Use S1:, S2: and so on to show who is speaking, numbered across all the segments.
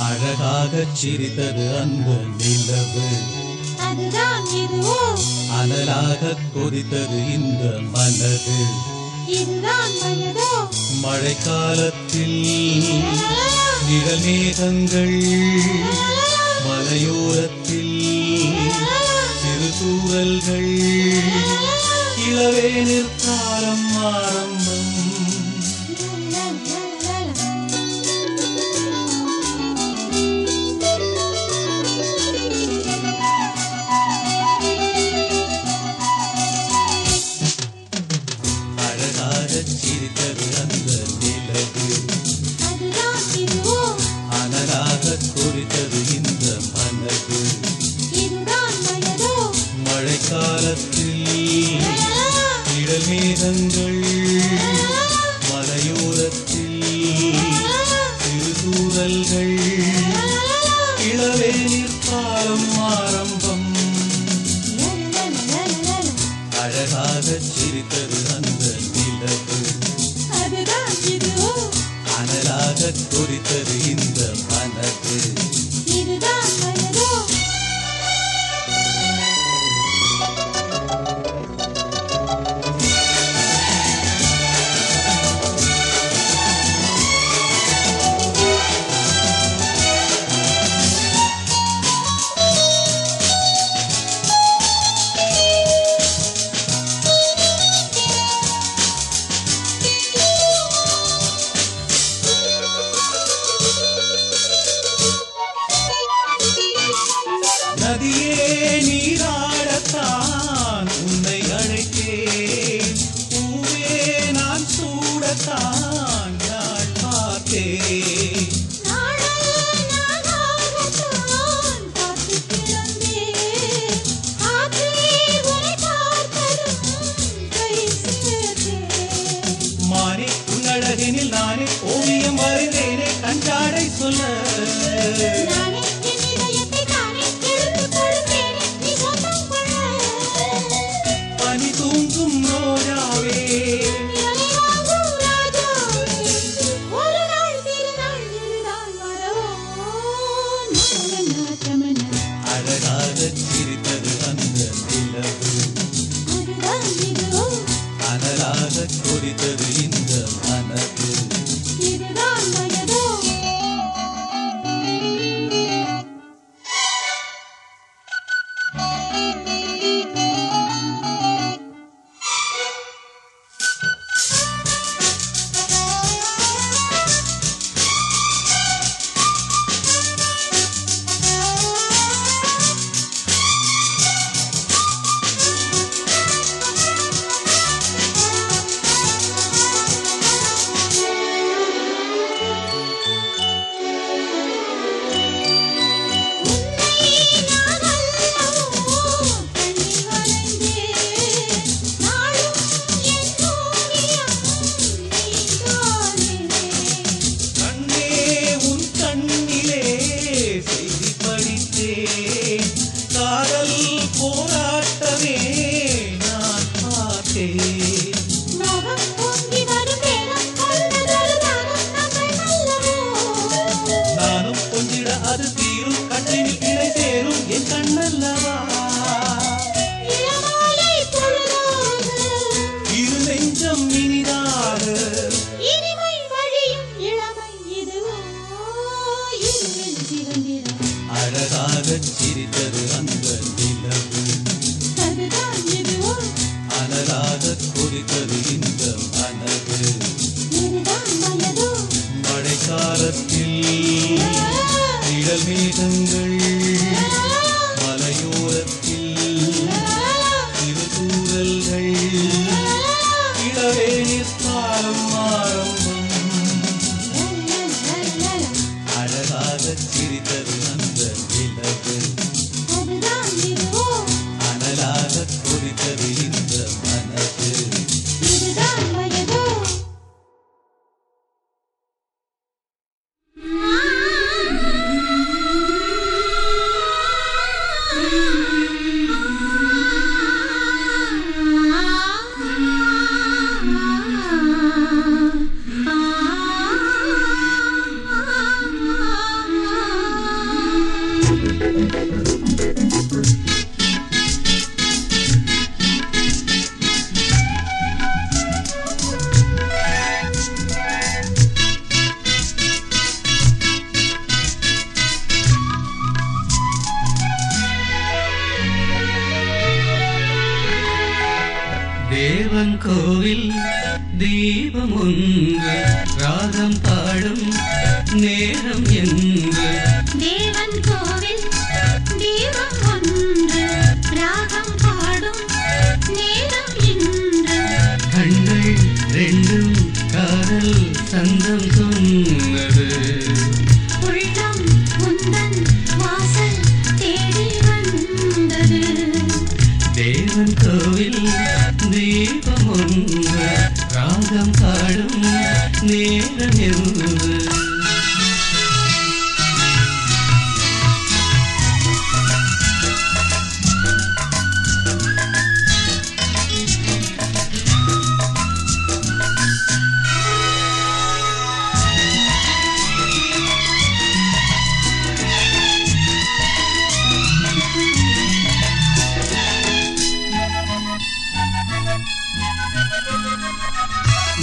S1: அழகாக சிரித்தது அந்த நிலவு.
S2: அதுதான் இதுவோ?
S1: அனலாக கொதித்தது இந்த மனது.
S2: இதுதான் வயதோ
S1: மழைக்காலத்தில் நிழல் மேகங்கள் மலையோரத்தில் திருத்தூரல்கள் இளவே நிற்காரம் மாறம்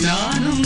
S1: நானும்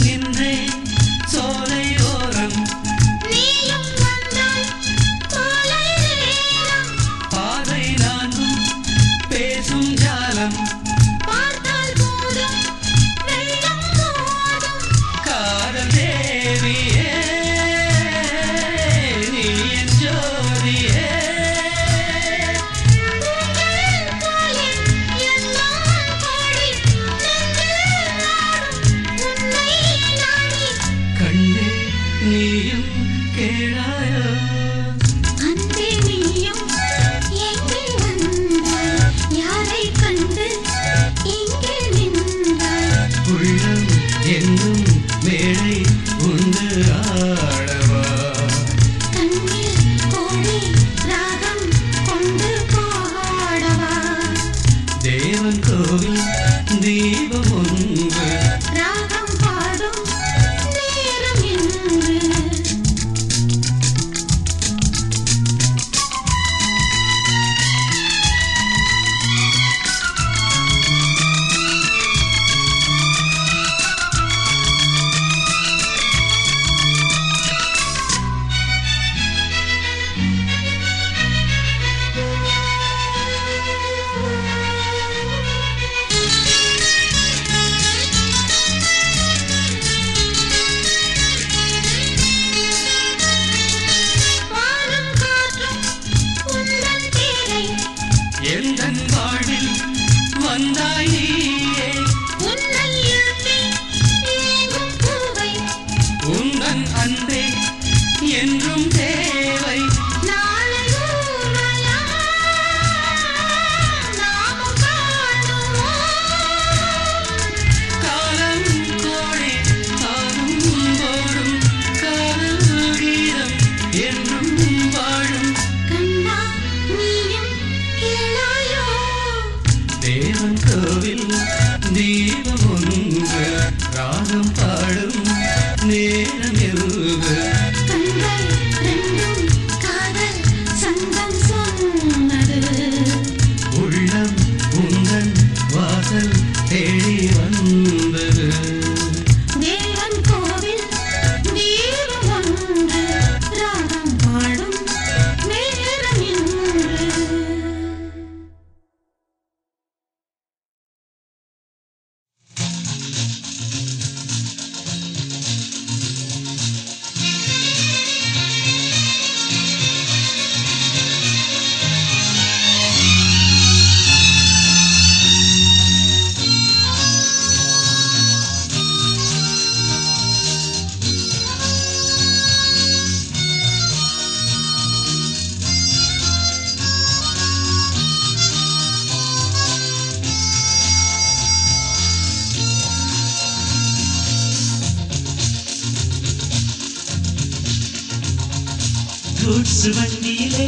S2: ஜூட்ஸ் வண்டியிலே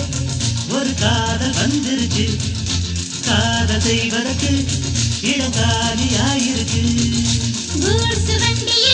S2: ஒரு காதல் வந்துருச்சு காதல் செய்வதற்கு இடங்காலியாயிருக்கு ஜூட்ஸ் வண்டியிலே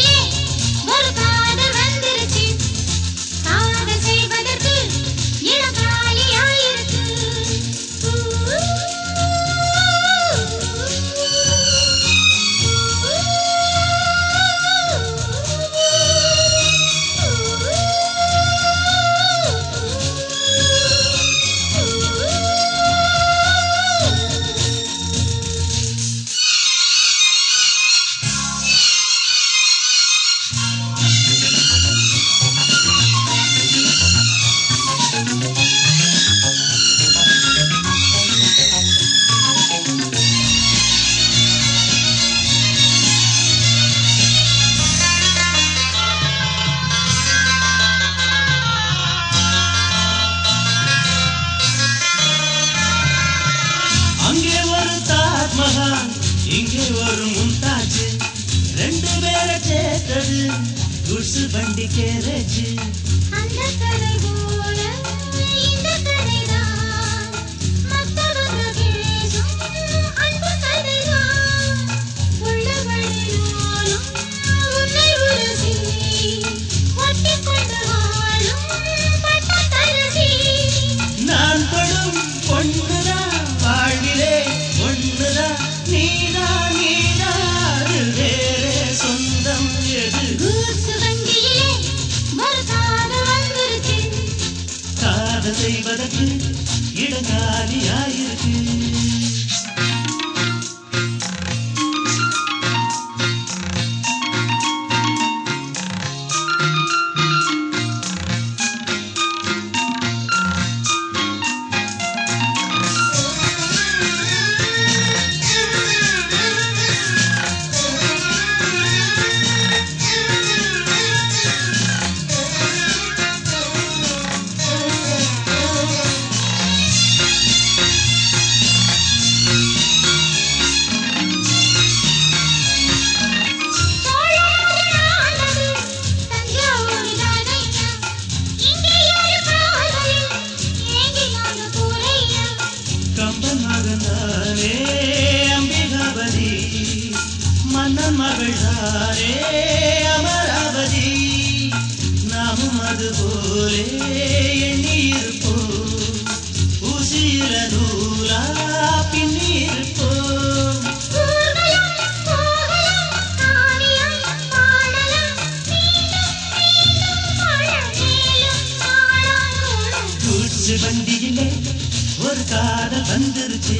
S2: வந்துருச்சு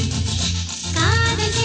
S1: காதல்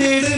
S1: நெடு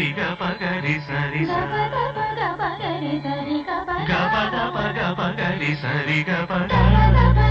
S1: సరి గ
S2: పగరి సరి గ పద
S1: పగ పగరి
S2: సరి
S1: గ పద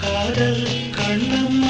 S1: കാതൽ
S2: കണ്ണം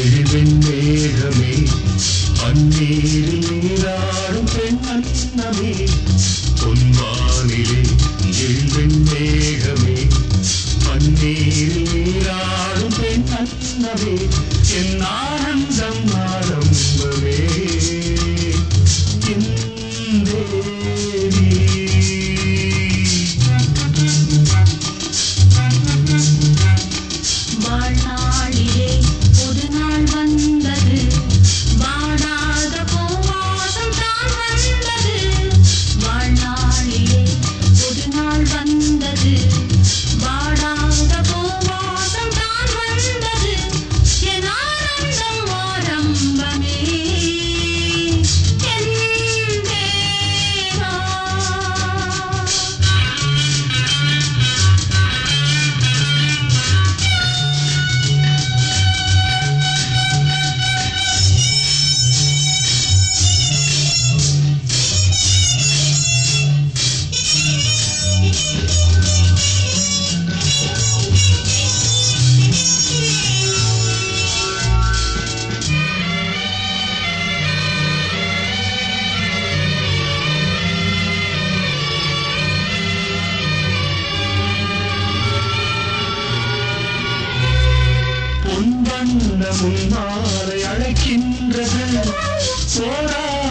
S2: எழுவெண்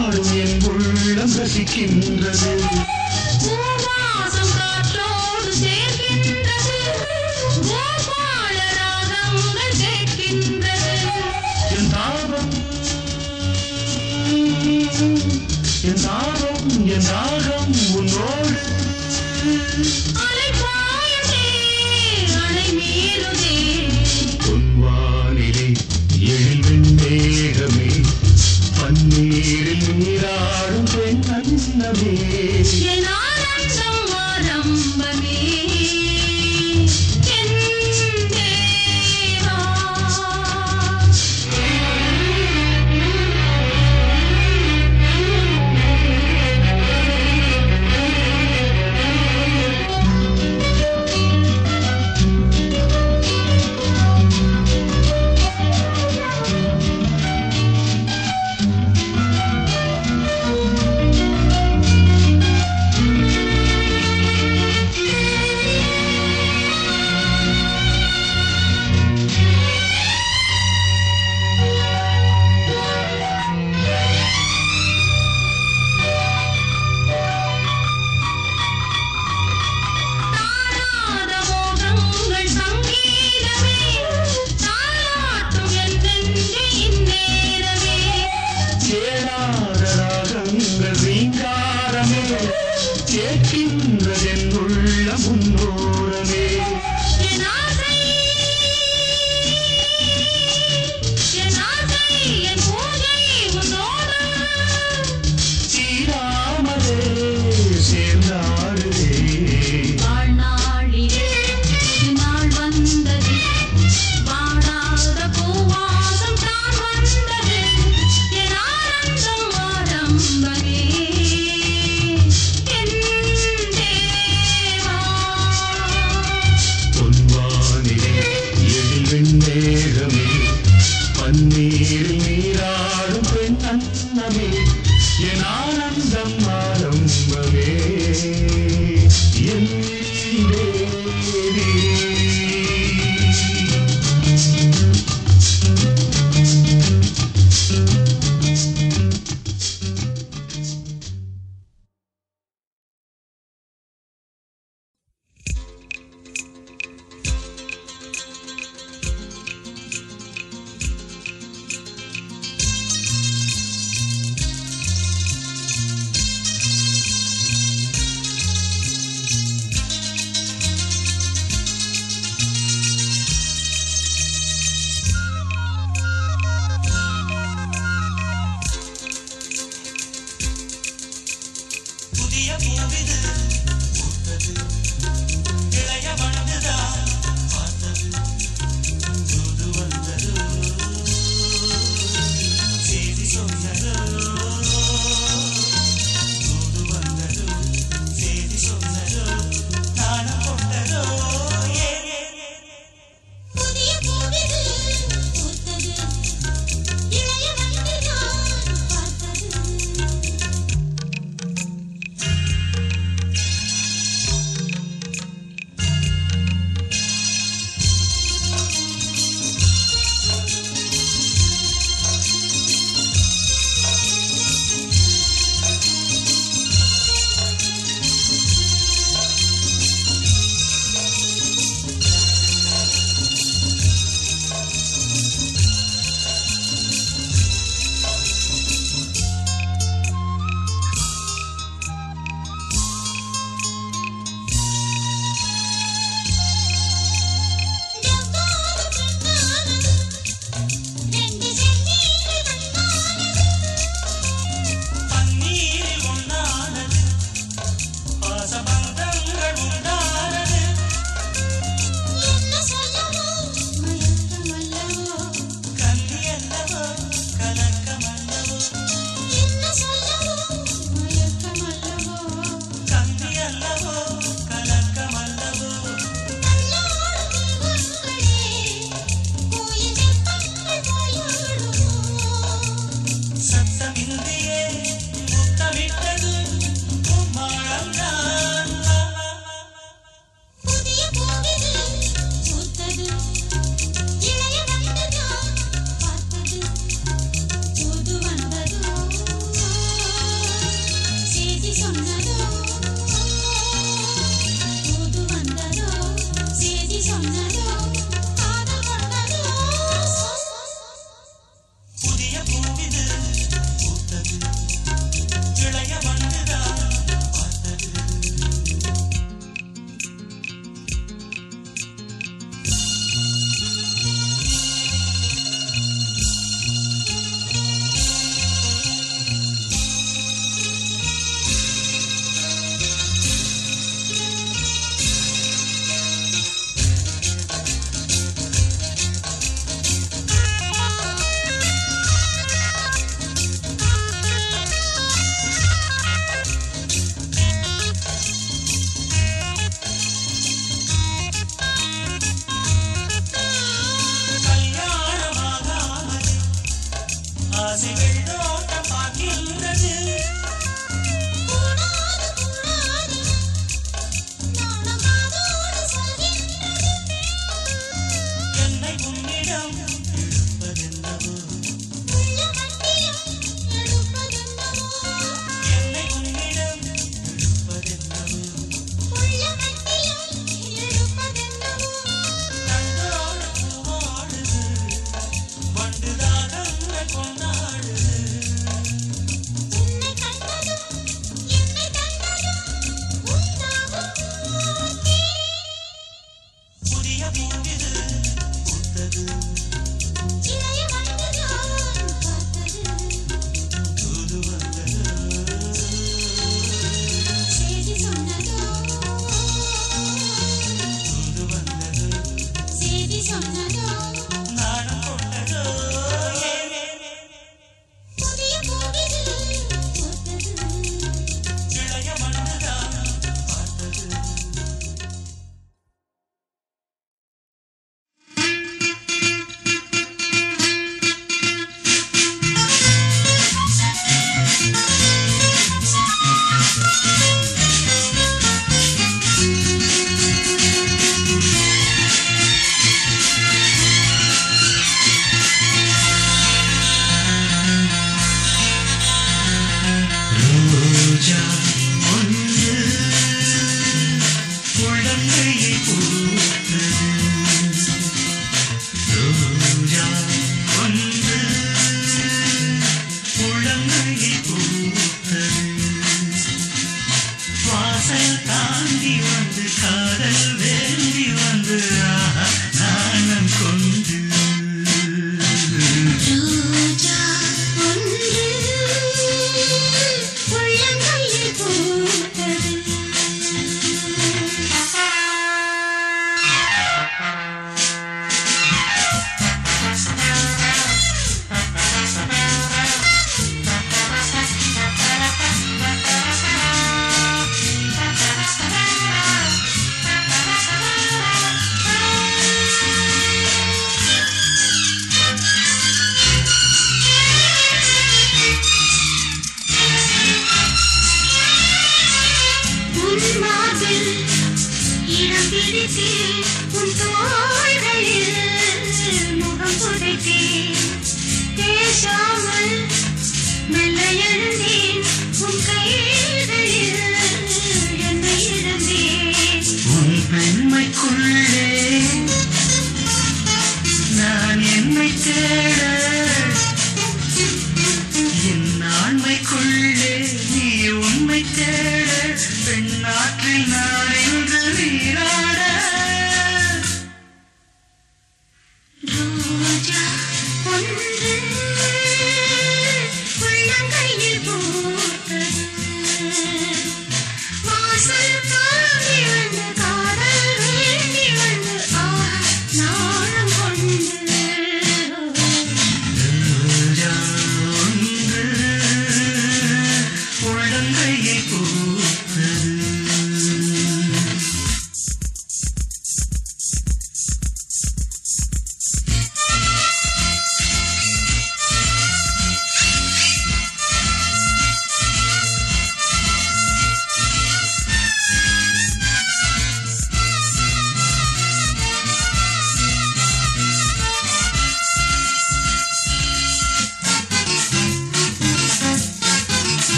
S2: நாடும் என்
S1: உள்ளம் ரசிக்கின்றது என் தாகம்
S2: என்
S1: தாகம்.